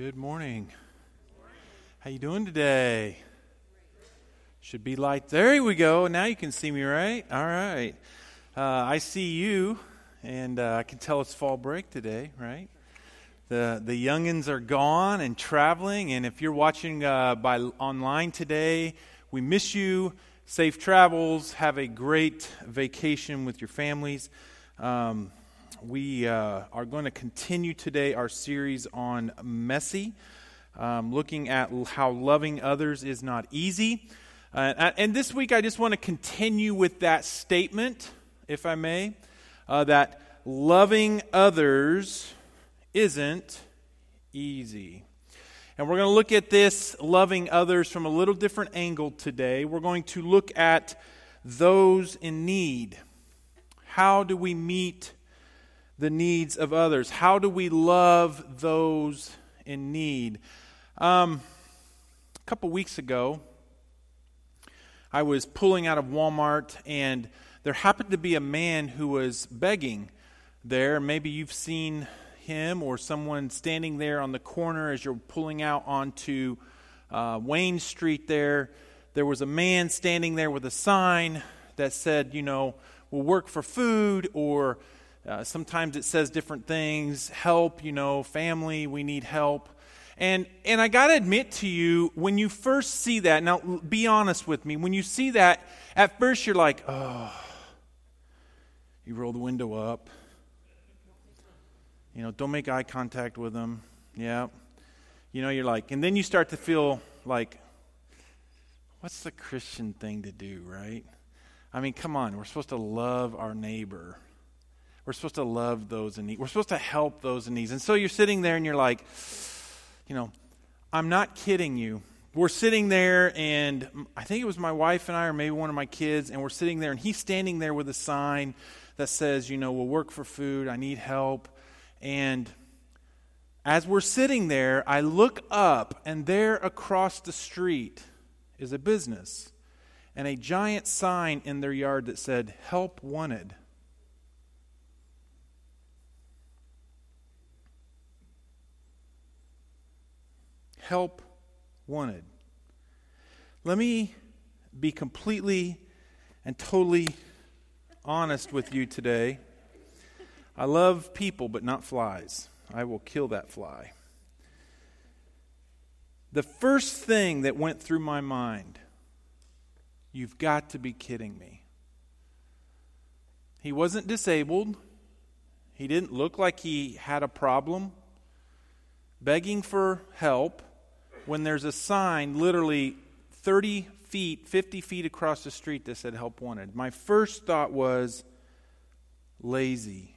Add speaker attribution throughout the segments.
Speaker 1: Good morning. How you doing today? Should be light. There we go. Now you can see me, right? All right. Uh, I see you, and uh, I can tell it's fall break today, right? The the youngins are gone and traveling, and if you're watching uh, by online today, we miss you. Safe travels. Have a great vacation with your families. Um, we uh, are going to continue today our series on messy, um, looking at how loving others is not easy. Uh, and this week, I just want to continue with that statement, if I may, uh, that loving others isn't easy. And we're going to look at this loving others from a little different angle today. We're going to look at those in need. How do we meet the needs of others? How do we love those in need? Um, a couple weeks ago, I was pulling out of Walmart, and there happened to be a man who was begging there. Maybe you've seen him or someone standing there on the corner as you're pulling out onto uh, Wayne Street there. There was a man standing there with a sign that said, you know, we'll work for food or uh, sometimes it says different things help, you know, family, we need help. And, and I got to admit to you, when you first see that, now be honest with me, when you see that, at first you're like, oh, you roll the window up. You know, don't make eye contact with them. Yeah. You know, you're like, and then you start to feel like, what's the Christian thing to do, right? I mean, come on, we're supposed to love our neighbor. We're supposed to love those in need. We're supposed to help those in need. And so you're sitting there and you're like, you know, I'm not kidding you. We're sitting there, and I think it was my wife and I, or maybe one of my kids, and we're sitting there, and he's standing there with a sign that says, you know, we'll work for food, I need help. And as we're sitting there, I look up, and there across the street is a business and a giant sign in their yard that said, Help Wanted. Help wanted. Let me be completely and totally honest with you today. I love people, but not flies. I will kill that fly. The first thing that went through my mind you've got to be kidding me. He wasn't disabled, he didn't look like he had a problem. Begging for help when there's a sign literally 30 feet, 50 feet across the street that said help wanted. My first thought was lazy.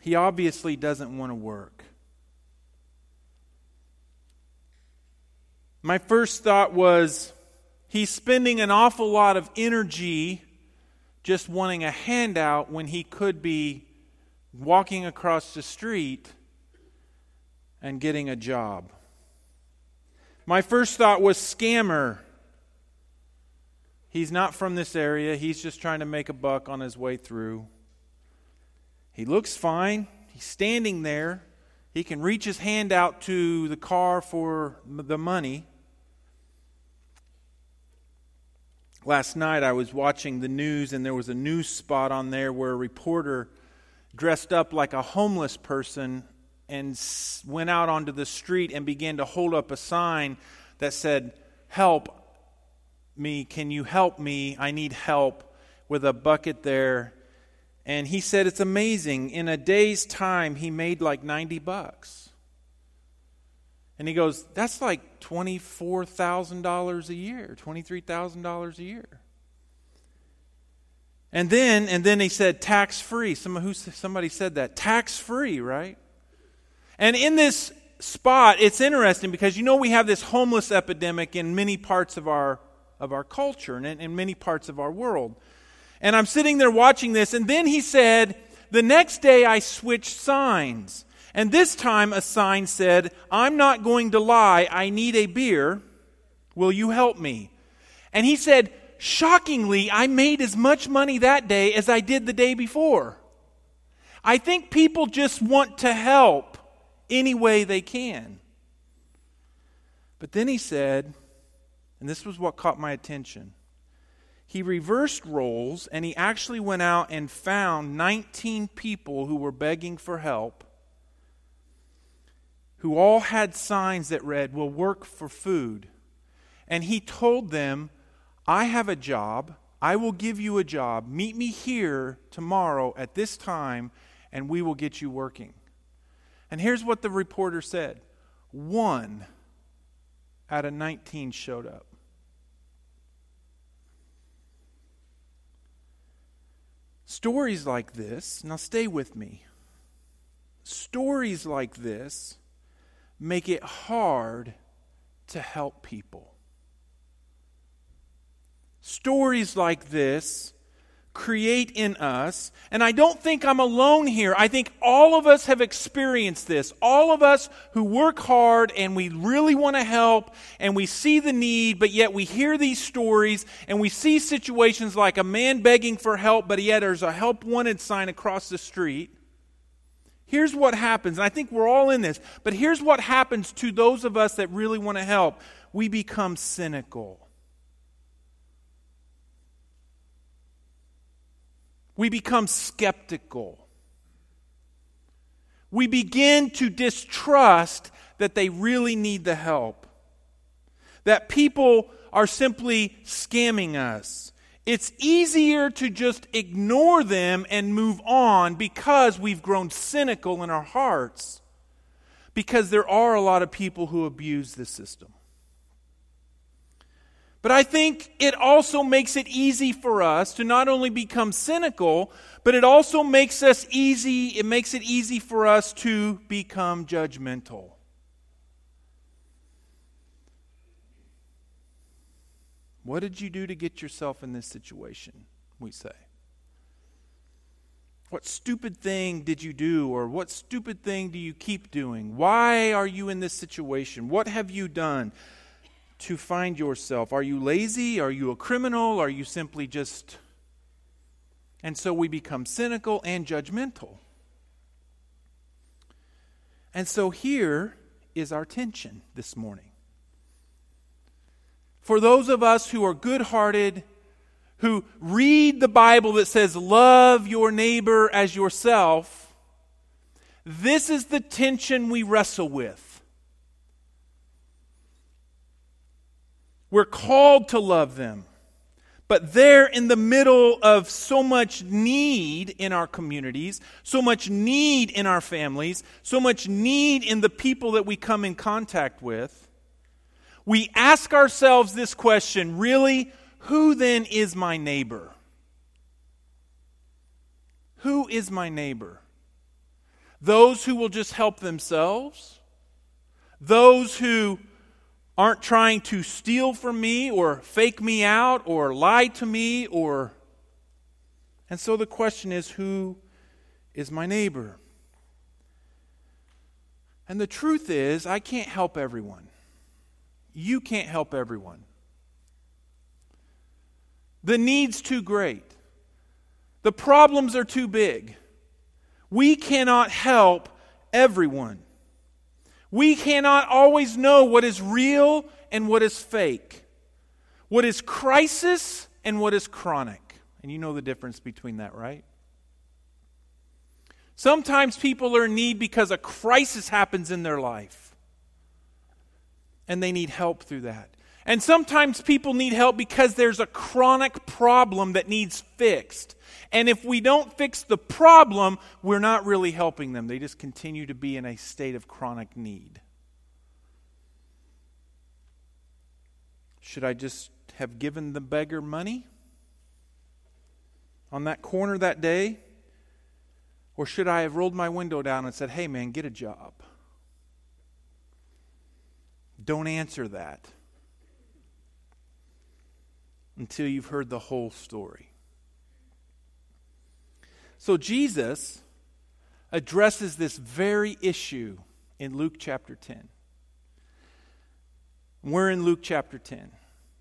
Speaker 1: He obviously doesn't want to work. My first thought was he's spending an awful lot of energy just wanting a handout when he could be walking across the street and getting a job. My first thought was scammer. He's not from this area. He's just trying to make a buck on his way through. He looks fine. He's standing there. He can reach his hand out to the car for the money. Last night I was watching the news, and there was a news spot on there where a reporter dressed up like a homeless person and went out onto the street and began to hold up a sign that said, Help me, can you help me? I need help, with a bucket there. And he said, It's amazing. In a day's time, he made like 90 bucks. And he goes, That's like $24,000 a year, $23,000 a year. And then, and then he said tax free. Some, who, somebody said that. Tax free, right? And in this spot, it's interesting because you know we have this homeless epidemic in many parts of our, of our culture and in, in many parts of our world. And I'm sitting there watching this, and then he said, The next day I switched signs. And this time a sign said, I'm not going to lie, I need a beer. Will you help me? And he said, Shockingly, I made as much money that day as I did the day before. I think people just want to help any way they can. But then he said, and this was what caught my attention. He reversed roles and he actually went out and found 19 people who were begging for help, who all had signs that read, Will work for food. And he told them, I have a job. I will give you a job. Meet me here tomorrow at this time, and we will get you working. And here's what the reporter said one out of 19 showed up. Stories like this, now stay with me. Stories like this make it hard to help people. Stories like this create in us, and I don't think I'm alone here. I think all of us have experienced this. All of us who work hard and we really want to help and we see the need, but yet we hear these stories and we see situations like a man begging for help, but yet there's a help wanted sign across the street. Here's what happens, and I think we're all in this, but here's what happens to those of us that really want to help. We become cynical. We become skeptical. We begin to distrust that they really need the help, that people are simply scamming us. It's easier to just ignore them and move on because we've grown cynical in our hearts, because there are a lot of people who abuse the system. But I think it also makes it easy for us to not only become cynical, but it also makes us easy, it makes it easy for us to become judgmental. What did you do to get yourself in this situation? We say. What stupid thing did you do, or what stupid thing do you keep doing? Why are you in this situation? What have you done? To find yourself? Are you lazy? Are you a criminal? Are you simply just. And so we become cynical and judgmental. And so here is our tension this morning. For those of us who are good hearted, who read the Bible that says, Love your neighbor as yourself, this is the tension we wrestle with. We're called to love them. But they're in the middle of so much need in our communities, so much need in our families, so much need in the people that we come in contact with. We ask ourselves this question really, who then is my neighbor? Who is my neighbor? Those who will just help themselves? Those who aren't trying to steal from me or fake me out or lie to me or. And so the question is who is my neighbor? And the truth is, I can't help everyone. You can't help everyone. The need's too great. The problems are too big. We cannot help everyone. We cannot always know what is real and what is fake, what is crisis and what is chronic. And you know the difference between that, right? Sometimes people are in need because a crisis happens in their life and they need help through that. And sometimes people need help because there's a chronic problem that needs fixed. And if we don't fix the problem, we're not really helping them. They just continue to be in a state of chronic need. Should I just have given the beggar money on that corner that day? Or should I have rolled my window down and said, hey, man, get a job? Don't answer that until you've heard the whole story. So Jesus addresses this very issue in Luke chapter 10. We're in Luke chapter 10.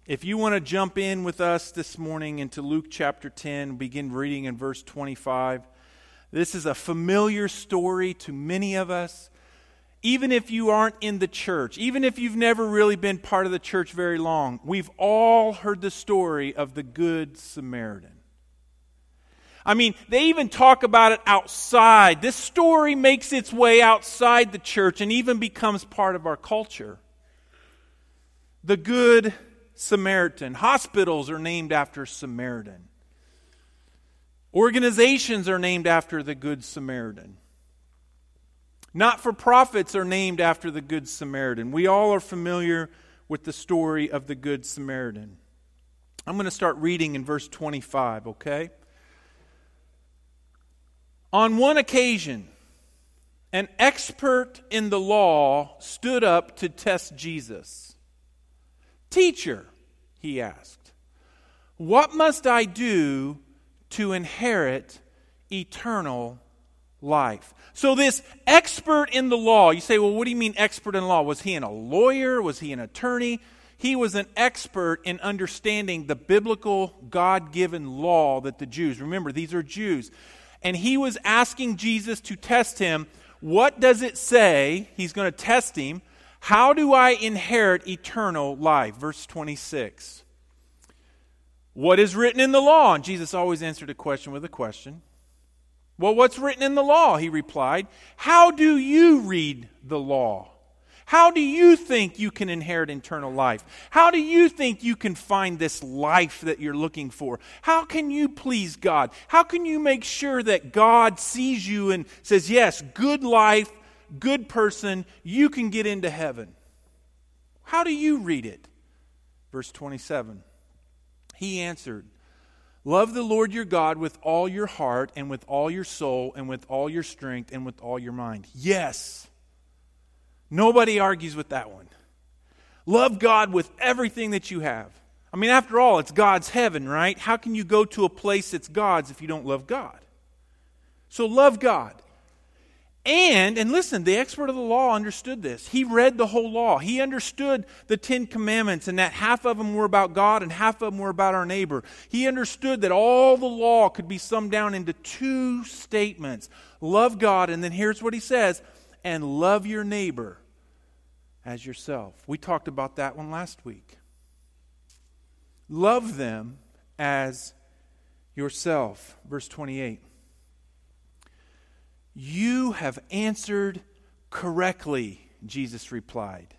Speaker 1: If you want to jump in with us this morning into Luke chapter 10, begin reading in verse 25, This is a familiar story to many of us. Even if you aren't in the church, even if you've never really been part of the church very long, we've all heard the story of the Good Samaritan. I mean, they even talk about it outside. This story makes its way outside the church and even becomes part of our culture. The Good Samaritan. Hospitals are named after Samaritan. Organizations are named after the Good Samaritan. Not for profits are named after the Good Samaritan. We all are familiar with the story of the Good Samaritan. I'm going to start reading in verse 25, okay? On one occasion, an expert in the law stood up to test Jesus. Teacher, he asked, what must I do to inherit eternal life? So, this expert in the law, you say, well, what do you mean expert in law? Was he a lawyer? Was he an attorney? He was an expert in understanding the biblical God given law that the Jews, remember, these are Jews and he was asking Jesus to test him. What does it say? He's going to test him. How do I inherit eternal life? Verse 26. What is written in the law? And Jesus always answered a question with a question. Well, what's written in the law? He replied. How do you read the law? How do you think you can inherit eternal life? How do you think you can find this life that you're looking for? How can you please God? How can you make sure that God sees you and says, Yes, good life, good person, you can get into heaven? How do you read it? Verse 27. He answered, Love the Lord your God with all your heart and with all your soul and with all your strength and with all your mind. Yes. Nobody argues with that one. Love God with everything that you have. I mean, after all, it's God's heaven, right? How can you go to a place that's God's if you don't love God? So love God. And, and listen, the expert of the law understood this. He read the whole law. He understood the Ten Commandments and that half of them were about God and half of them were about our neighbor. He understood that all the law could be summed down into two statements love God, and then here's what he says and love your neighbor as yourself. We talked about that one last week. Love them as yourself. Verse 28. You have answered correctly, Jesus replied.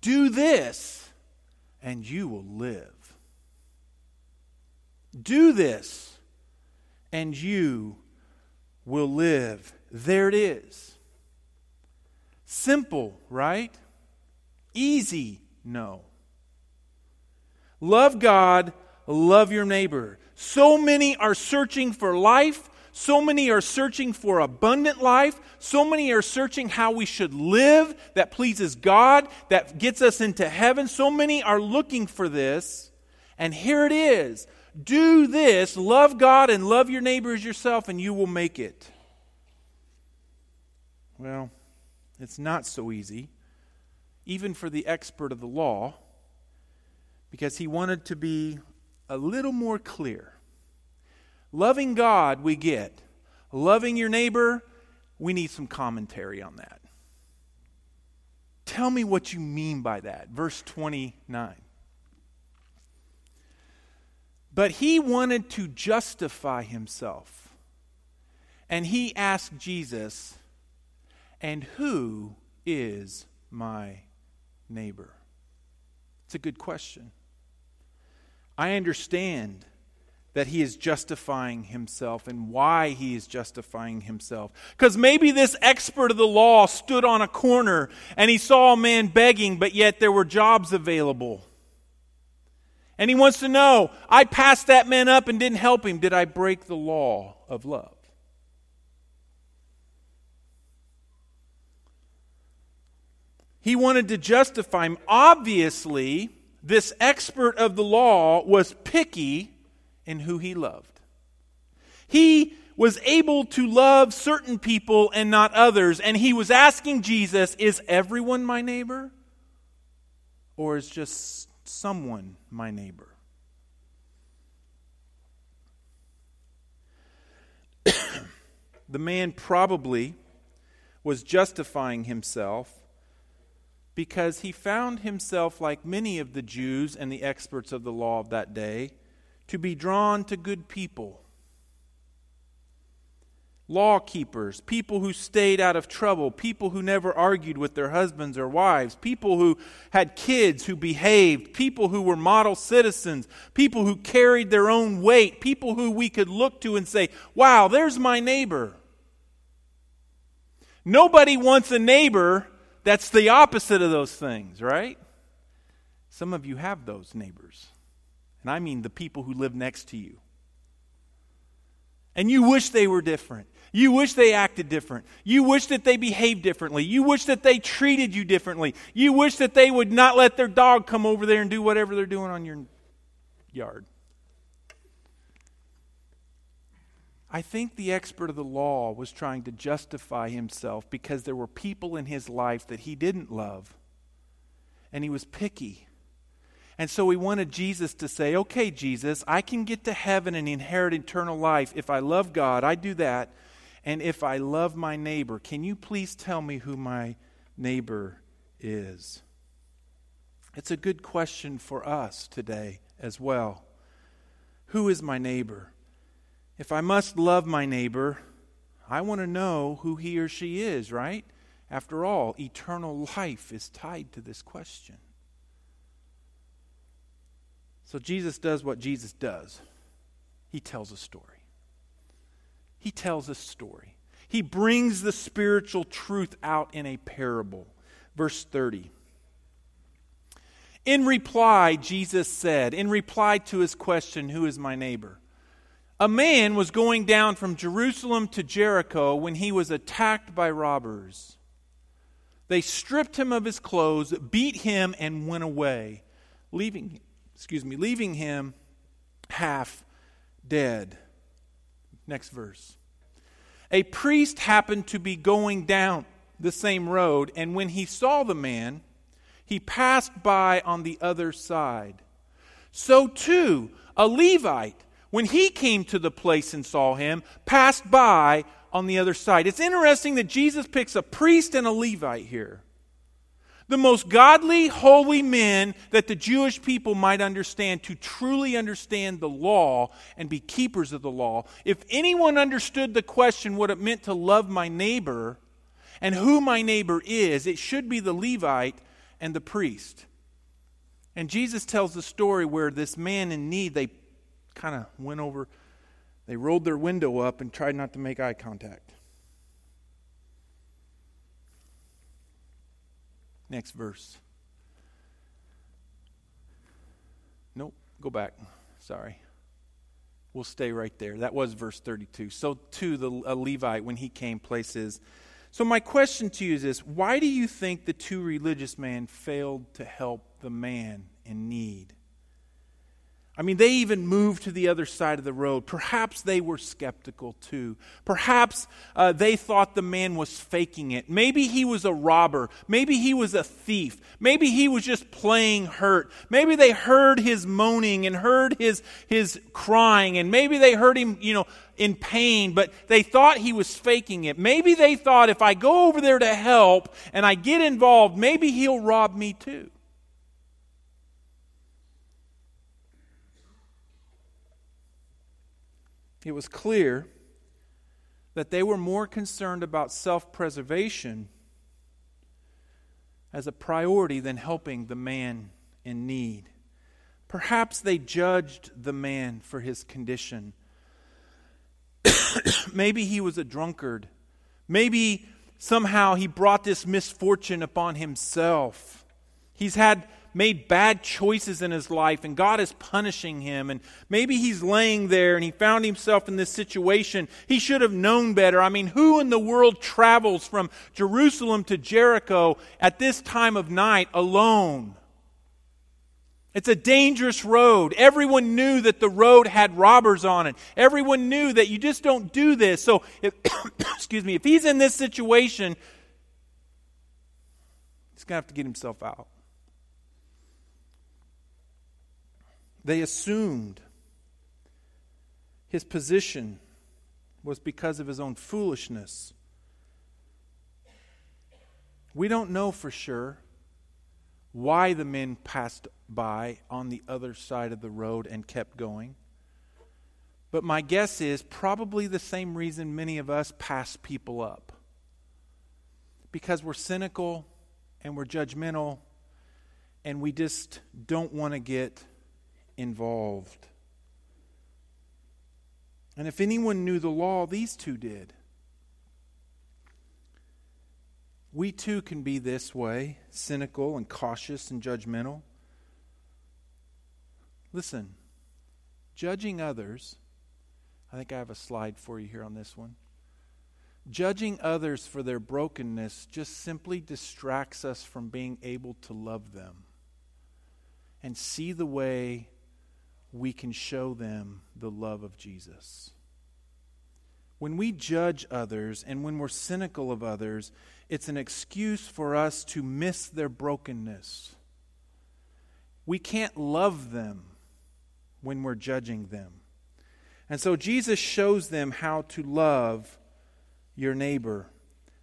Speaker 1: Do this, and you will live. Do this, and you will live. There it is. Simple, right? Easy? No. Love God, love your neighbor. So many are searching for life. So many are searching for abundant life. So many are searching how we should live that pleases God, that gets us into heaven. So many are looking for this. And here it is do this, love God and love your neighbor as yourself, and you will make it. Well, it's not so easy even for the expert of the law, because he wanted to be a little more clear. Loving God, we get. Loving your neighbor, we need some commentary on that. Tell me what you mean by that. Verse 29. But he wanted to justify himself. And he asked Jesus, And who is my neighbor? It's a good question. I understand that he is justifying himself and why he is justifying himself. Because maybe this expert of the law stood on a corner and he saw a man begging, but yet there were jobs available. And he wants to know I passed that man up and didn't help him. Did I break the law of love? He wanted to justify him. Obviously, this expert of the law was picky in who he loved. He was able to love certain people and not others, and he was asking Jesus, Is everyone my neighbor? Or is just someone my neighbor? the man probably was justifying himself because he found himself, like many of the Jews and the experts of the law of that day, to be drawn to good people law keepers, people who stayed out of trouble, people who never argued with their husbands or wives, people who had kids who behaved, people who were model citizens, people who carried their own weight, people who we could look to and say, wow, there's my neighbor. Nobody wants a neighbor that's the opposite of those things, right? Some of you have those neighbors. And I mean the people who live next to you. And you wish they were different. You wish they acted different. You wish that they behaved differently. You wish that they treated you differently. You wish that they would not let their dog come over there and do whatever they're doing on your yard. I think the expert of the law was trying to justify himself because there were people in his life that he didn't love. And he was picky. And so we wanted Jesus to say, okay, Jesus, I can get to heaven and inherit eternal life if I love God. I do that and if I love my neighbor. Can you please tell me who my neighbor is? It's a good question for us today as well. Who is my neighbor? If I must love my neighbor, I want to know who he or she is, right? After all, eternal life is tied to this question. So Jesus does what Jesus does he tells a story he tells a story. He brings the spiritual truth out in a parable. Verse 30. In reply, Jesus said, in reply to his question, Who is my neighbor? A man was going down from Jerusalem to Jericho when he was attacked by robbers. They stripped him of his clothes, beat him, and went away, leaving, excuse me, leaving him half dead. Next verse. A priest happened to be going down the same road, and when he saw the man, he passed by on the other side. So too, a Levite, when he came to the place and saw him, passed by on the other side. It's interesting that Jesus picks a priest and a Levite here the most godly, holy men that the Jewish people might understand to truly understand the law and be keepers of the law. If anyone understood the question, what it meant to love my neighbor and who my neighbor is, it should be the Levite and the priest. And Jesus tells the story where this man in need, they kind of went over, they rolled their window up and tried not to make eye contact. Next verse. Nope, go back. Sorry. We'll stay right there. That was verse 32. So, to the Levite, when he came, places. So, my question to you is this Why do you think the two religious men failed to help the man in need? I mean, they even moved to the other side of the road. Perhaps they were skeptical too. Perhaps uh, they thought the man was faking it. Maybe he was a robber. Maybe he was a thief. Maybe he was just playing hurt. Maybe they heard his moaning and heard his, his crying, and maybe they heard him, you know, in pain, but they thought he was faking it. Maybe they thought if I go over there to help and I get involved, maybe he'll rob me too. It was clear that they were more concerned about self preservation as a priority than helping the man in need. Perhaps they judged the man for his condition. Maybe he was a drunkard. Maybe somehow he brought this misfortune upon himself. He's had made bad choices in his life and God is punishing him. And maybe he's laying there and he found himself in this situation. He should have known better. I mean, who in the world travels from Jerusalem to Jericho at this time of night alone? It's a dangerous road. Everyone knew that the road had robbers on it. Everyone knew that you just don't do this. So, if, excuse me, if he's in this situation, he's going to have to get himself out. They assumed his position was because of his own foolishness. We don't know for sure why the men passed by on the other side of the road and kept going. But my guess is probably the same reason many of us pass people up. Because we're cynical and we're judgmental and we just don't want to get involved. And if anyone knew the law, these two did. We too can be this way cynical and cautious and judgmental. Listen, judging others, I think I have a slide for you here on this one. Judging others for their brokenness just simply distracts us from being able to love them and see the way we can show them the love of Jesus. When we judge others and when we're cynical of others, it's an excuse for us to miss their brokenness. We can't love them when we're judging them. And so Jesus shows them how to love your neighbor.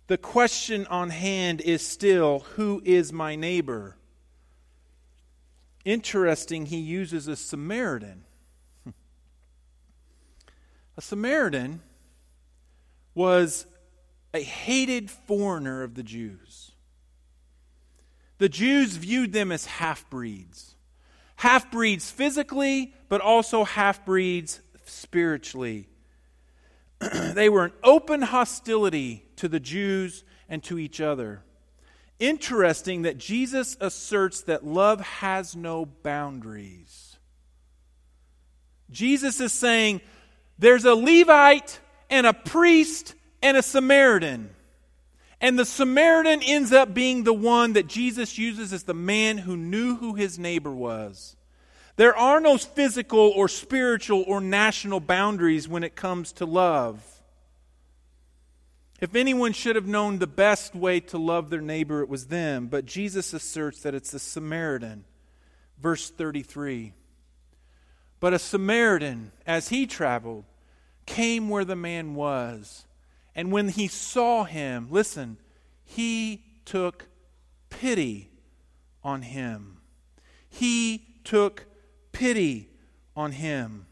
Speaker 1: The question on hand is still who is my neighbor? Interesting, he uses a Samaritan. A Samaritan was a hated foreigner of the Jews. The Jews viewed them as half breeds. Half breeds physically, but also half breeds spiritually. they were an open hostility to the Jews and to each other. Interesting that Jesus asserts that love has no boundaries. Jesus is saying there's a Levite and a priest and a Samaritan. And the Samaritan ends up being the one that Jesus uses as the man who knew who his neighbor was. There are no physical or spiritual or national boundaries when it comes to love. If anyone should have known the best way to love their neighbor, it was them. But Jesus asserts that it's the Samaritan. Verse 33. But a Samaritan, as he traveled, came where the man was. And when he saw him, listen, he took pity on him. He took pity on him.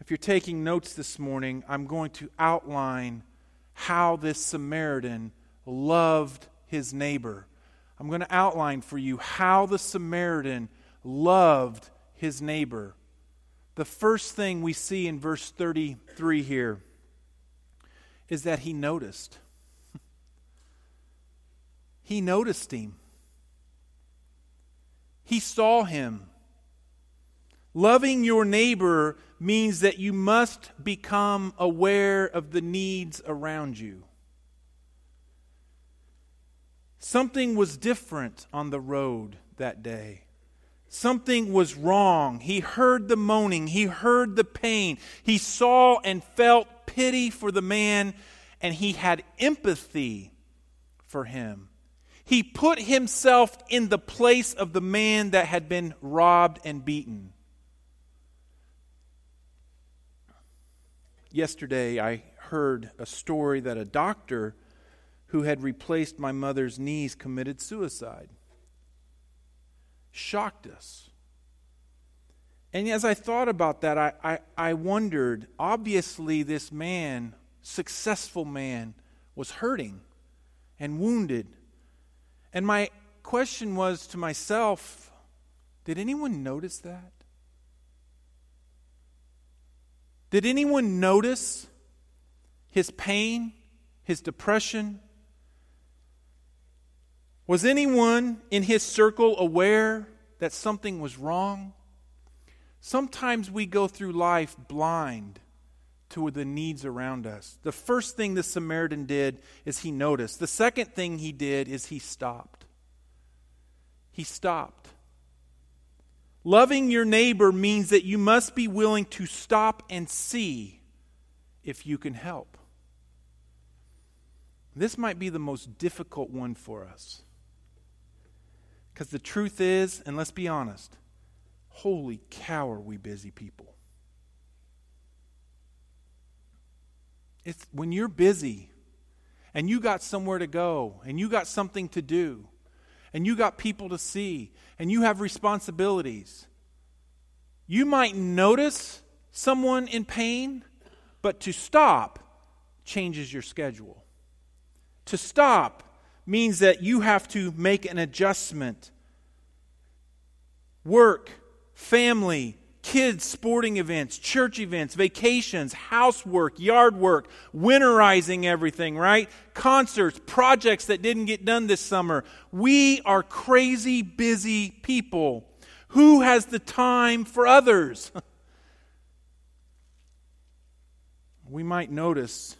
Speaker 1: If you're taking notes this morning, I'm going to outline how this Samaritan loved his neighbor. I'm going to outline for you how the Samaritan loved his neighbor the first thing we see in verse 33 here is that he noticed. he noticed him, he saw him. Loving your neighbor means that you must become aware of the needs around you. Something was different on the road that day. Something was wrong. He heard the moaning. He heard the pain. He saw and felt pity for the man, and he had empathy for him. He put himself in the place of the man that had been robbed and beaten. Yesterday, I heard a story that a doctor who had replaced my mother's knees committed suicide shocked us. And as I thought about that, I, I, I, wondered obviously, this man, successful man, was hurting and wounded. And my question was to myself did anyone notice that? Did anyone notice his pain, his depression, was anyone in his circle aware that something was wrong? Sometimes we go through life blind to the needs around us. The first thing the Samaritan did is he noticed. The second thing he did is he stopped. He stopped. Loving your neighbor means that you must be willing to stop and see if you can help. This might be the most difficult one for us. Because the truth is, and let's be honest, holy cow, are we busy people. It's when you're busy and you got somewhere to go and you got something to do and you got people to see and you have responsibilities. You might notice someone in pain, but to stop changes your schedule. To stop means that you have to make an adjustment. Work, family, kids' sporting events, church events, vacations, housework, yard work, winterizing everything, right? Concerts, projects that didn't get done this summer. We are crazy busy people. Who has the time for others? we might notice,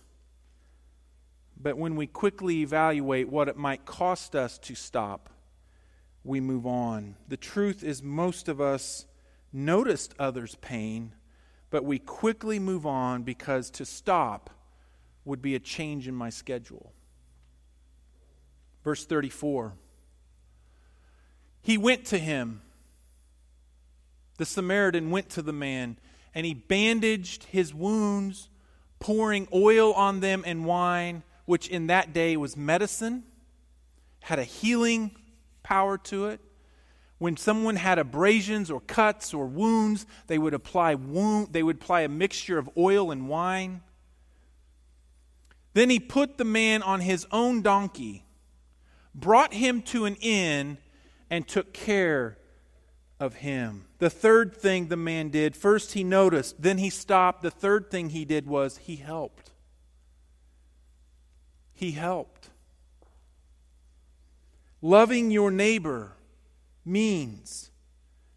Speaker 1: but when we quickly evaluate what it might cost us to stop, we move on. The truth is, most of us noticed others' pain, but we quickly move on because to stop would be a change in my schedule. Verse 34 He went to him. The Samaritan went to the man, and he bandaged his wounds, pouring oil on them and wine, which in that day was medicine, had a healing power to it. When someone had abrasions or cuts or wounds, they would apply wound, they would apply a mixture of oil and wine. Then he put the man on his own donkey, brought him to an inn, and took care of him. The third thing the man did first he noticed, then he stopped. The third thing he did was he helped. He helped. Loving your neighbor means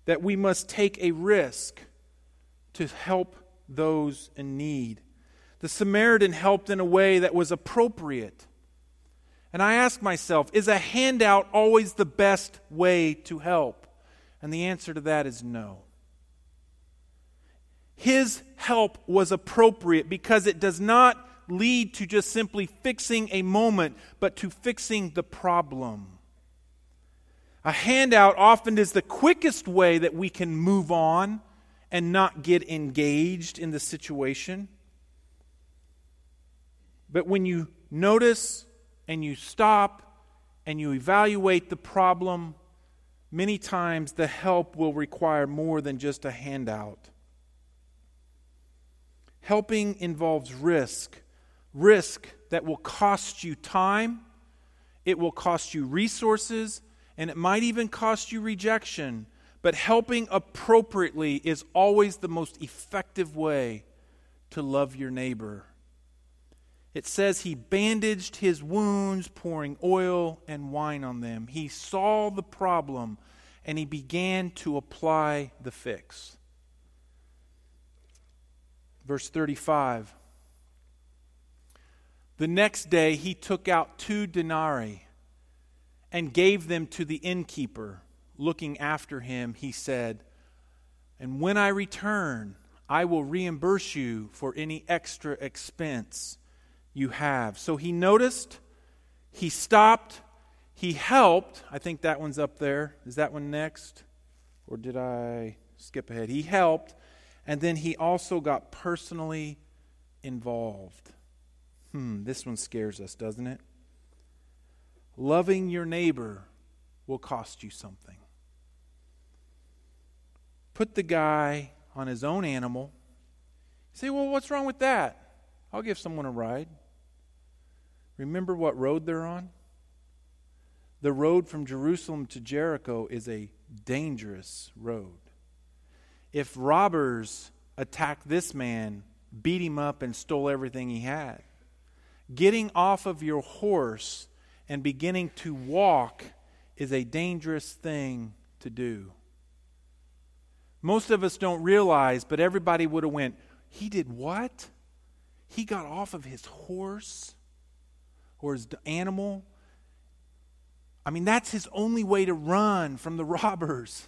Speaker 1: that we must take a risk to help those in need. The Samaritan helped in a way that was appropriate. And I ask myself, is a handout always the best way to help? And the answer to that is no. His help was appropriate because it does not lead to just simply fixing a moment, but to fixing the problem. A handout often is the quickest way that we can move on and not get engaged in the situation. But when you notice and you stop and you evaluate the problem, many times the help will require more than just a handout. Helping involves risk, risk that will cost you time, it will cost you resources, and it might even cost you rejection, but helping appropriately is always the most effective way to love your neighbor. It says he bandaged his wounds, pouring oil and wine on them. He saw the problem and he began to apply the fix. Verse 35 The next day he took out two denarii and gave them to the innkeeper. Looking after him, he said, And when I return, I will reimburse you for any extra expense you have. So he noticed, he stopped, he helped. I think that one's up there. Is that one next? Or did I skip ahead? He helped, and then he also got personally involved. Hmm, this one scares us, doesn't it? Loving your neighbor will cost you something. Put the guy on his own animal. Say, well, what's wrong with that? I'll give someone a ride. Remember what road they're on? The road from Jerusalem to Jericho is a dangerous road. If robbers attacked this man, beat him up, and stole everything he had, getting off of your horse and beginning to walk is a dangerous thing to do. Most of us don't realize, but everybody would have went, he did what? He got off of his horse or his animal. I mean, that's his only way to run from the robbers.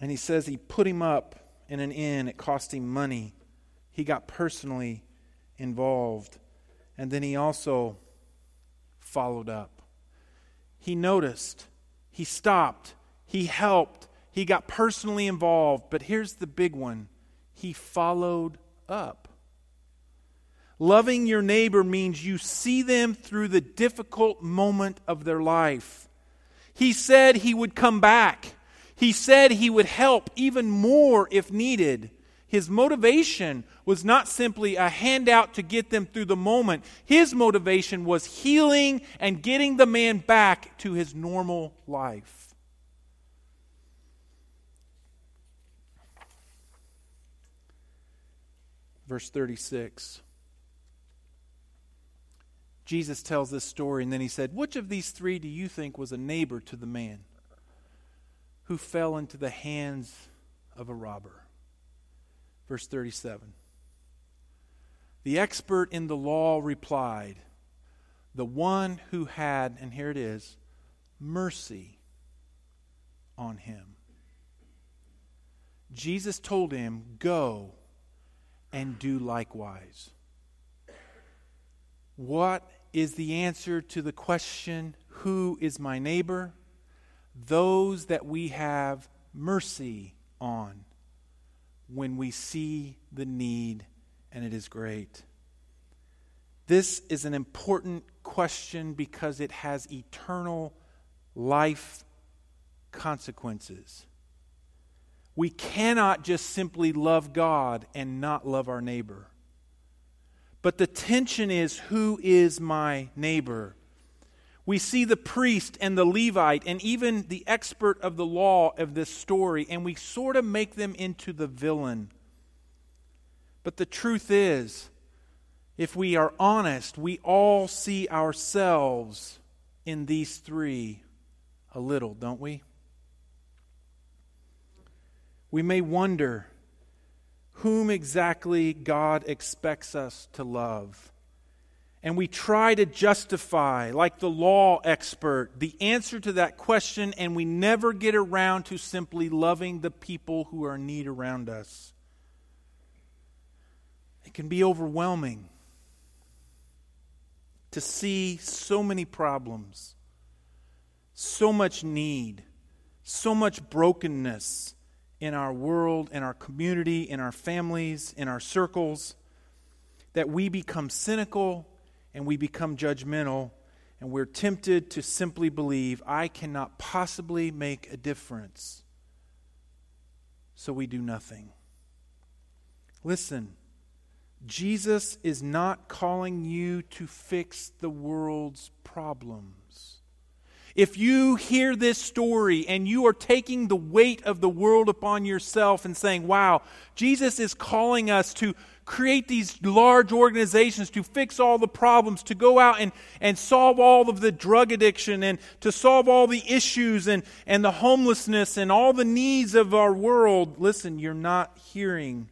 Speaker 1: And he says he put him up in an inn. It cost him money. He got personally involved. And then he also followed up. He noticed, he stopped, he helped, he got personally involved. But here's the big one he followed up. Loving your neighbor means you see them through the difficult moment of their life. He said he would come back. He said he would help even more if needed. His motivation was not simply a handout to get them through the moment. His motivation was healing and getting the man back to his normal life. Verse 36. Jesus tells this story, and then he said, Which of these three do you think was a neighbor to the man who fell into the hands of a robber? Verse 37. The expert in the law replied, The one who had, and here it is, mercy on him. Jesus told him, Go and do likewise. What is the answer to the question, Who is my neighbor? Those that we have mercy on when we see the need and it is great. This is an important question because it has eternal life consequences. We cannot just simply love God and not love our neighbor. But the tension is who is my neighbor? We see the priest and the Levite and even the expert of the law of this story, and we sort of make them into the villain. But the truth is, if we are honest, we all see ourselves in these three a little, don't we? We may wonder whom exactly God expects us to love. And we try to justify, like the law expert, the answer to that question, and we never get around to simply loving the people who are in need around us. It can be overwhelming to see so many problems, so much need, so much brokenness in our world, in our community, in our families, in our circles, that we become cynical and we become judgmental and we're tempted to simply believe, I cannot possibly make a difference. So we do nothing. Listen, Jesus is not calling you to fix the world's problems. If you hear this story and you are taking the weight of the world upon yourself and saying, wow, Jesus is calling us to create these large organizations to fix all the problems, to go out and, and solve all of the drug addiction and to solve all the issues and, and the homelessness and all the needs of our world, listen, you're not hearing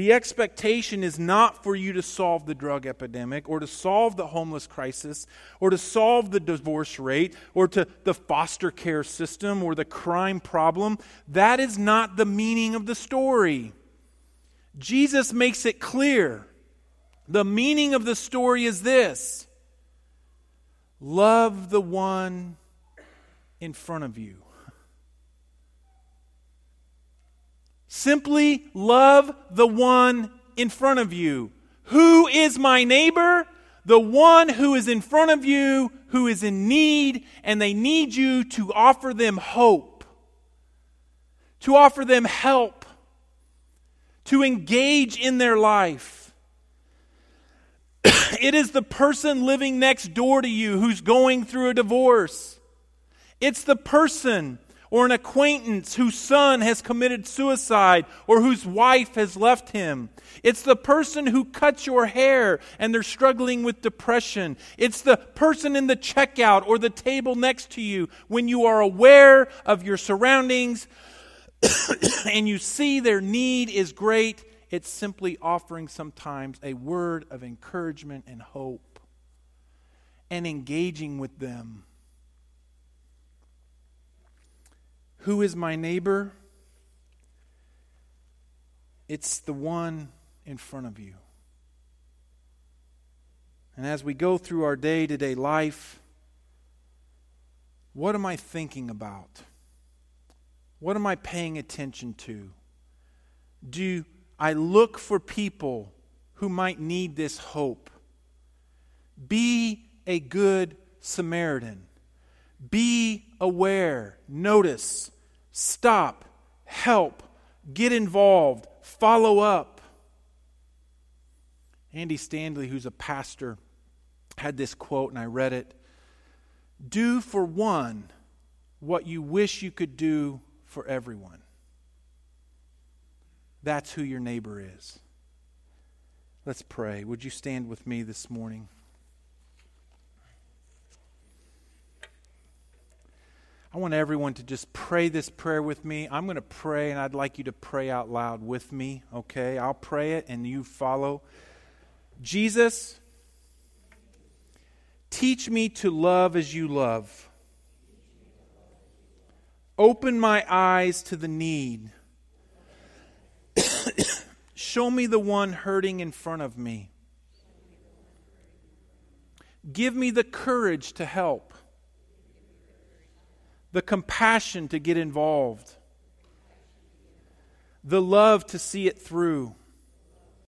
Speaker 1: the expectation is not for you to solve the drug epidemic or to solve the homeless crisis or to solve the divorce rate or to the foster care system or the crime problem. That is not the meaning of the story. Jesus makes it clear. The meaning of the story is this love the one in front of you. Simply love the one in front of you. Who is my neighbor? The one who is in front of you, who is in need, and they need you to offer them hope, to offer them help, to engage in their life. it is the person living next door to you who's going through a divorce. It's the person or an acquaintance whose son has committed suicide or whose wife has left him. It's the person who cuts your hair and they're struggling with depression. It's the person in the checkout or the table next to you when you are aware of your surroundings and you see their need is great. It's simply offering sometimes a word of encouragement and hope and engaging with them Who is my neighbor? It's the one in front of you. And as we go through our day to day life, what am I thinking about? What am I paying attention to? do I look for people who might need this hope? Be a good Samaritan. Be aware, notice, stop, help, get involved, follow up. Andy Stanley, who's a pastor, had this quote, and I read it Do for one what you wish you could do for everyone. That's who your neighbor is. Let's pray. Would you stand with me this morning? I want everyone to just pray this prayer with me. I'm going to pray, and I'd like you to pray out loud with me, okay? I'll pray it, and you follow. Jesus, teach me to love as you love. Open my eyes to the need Show me the one hurting in front of me. Give me the courage to help, the compassion to get involved, the love to see it through.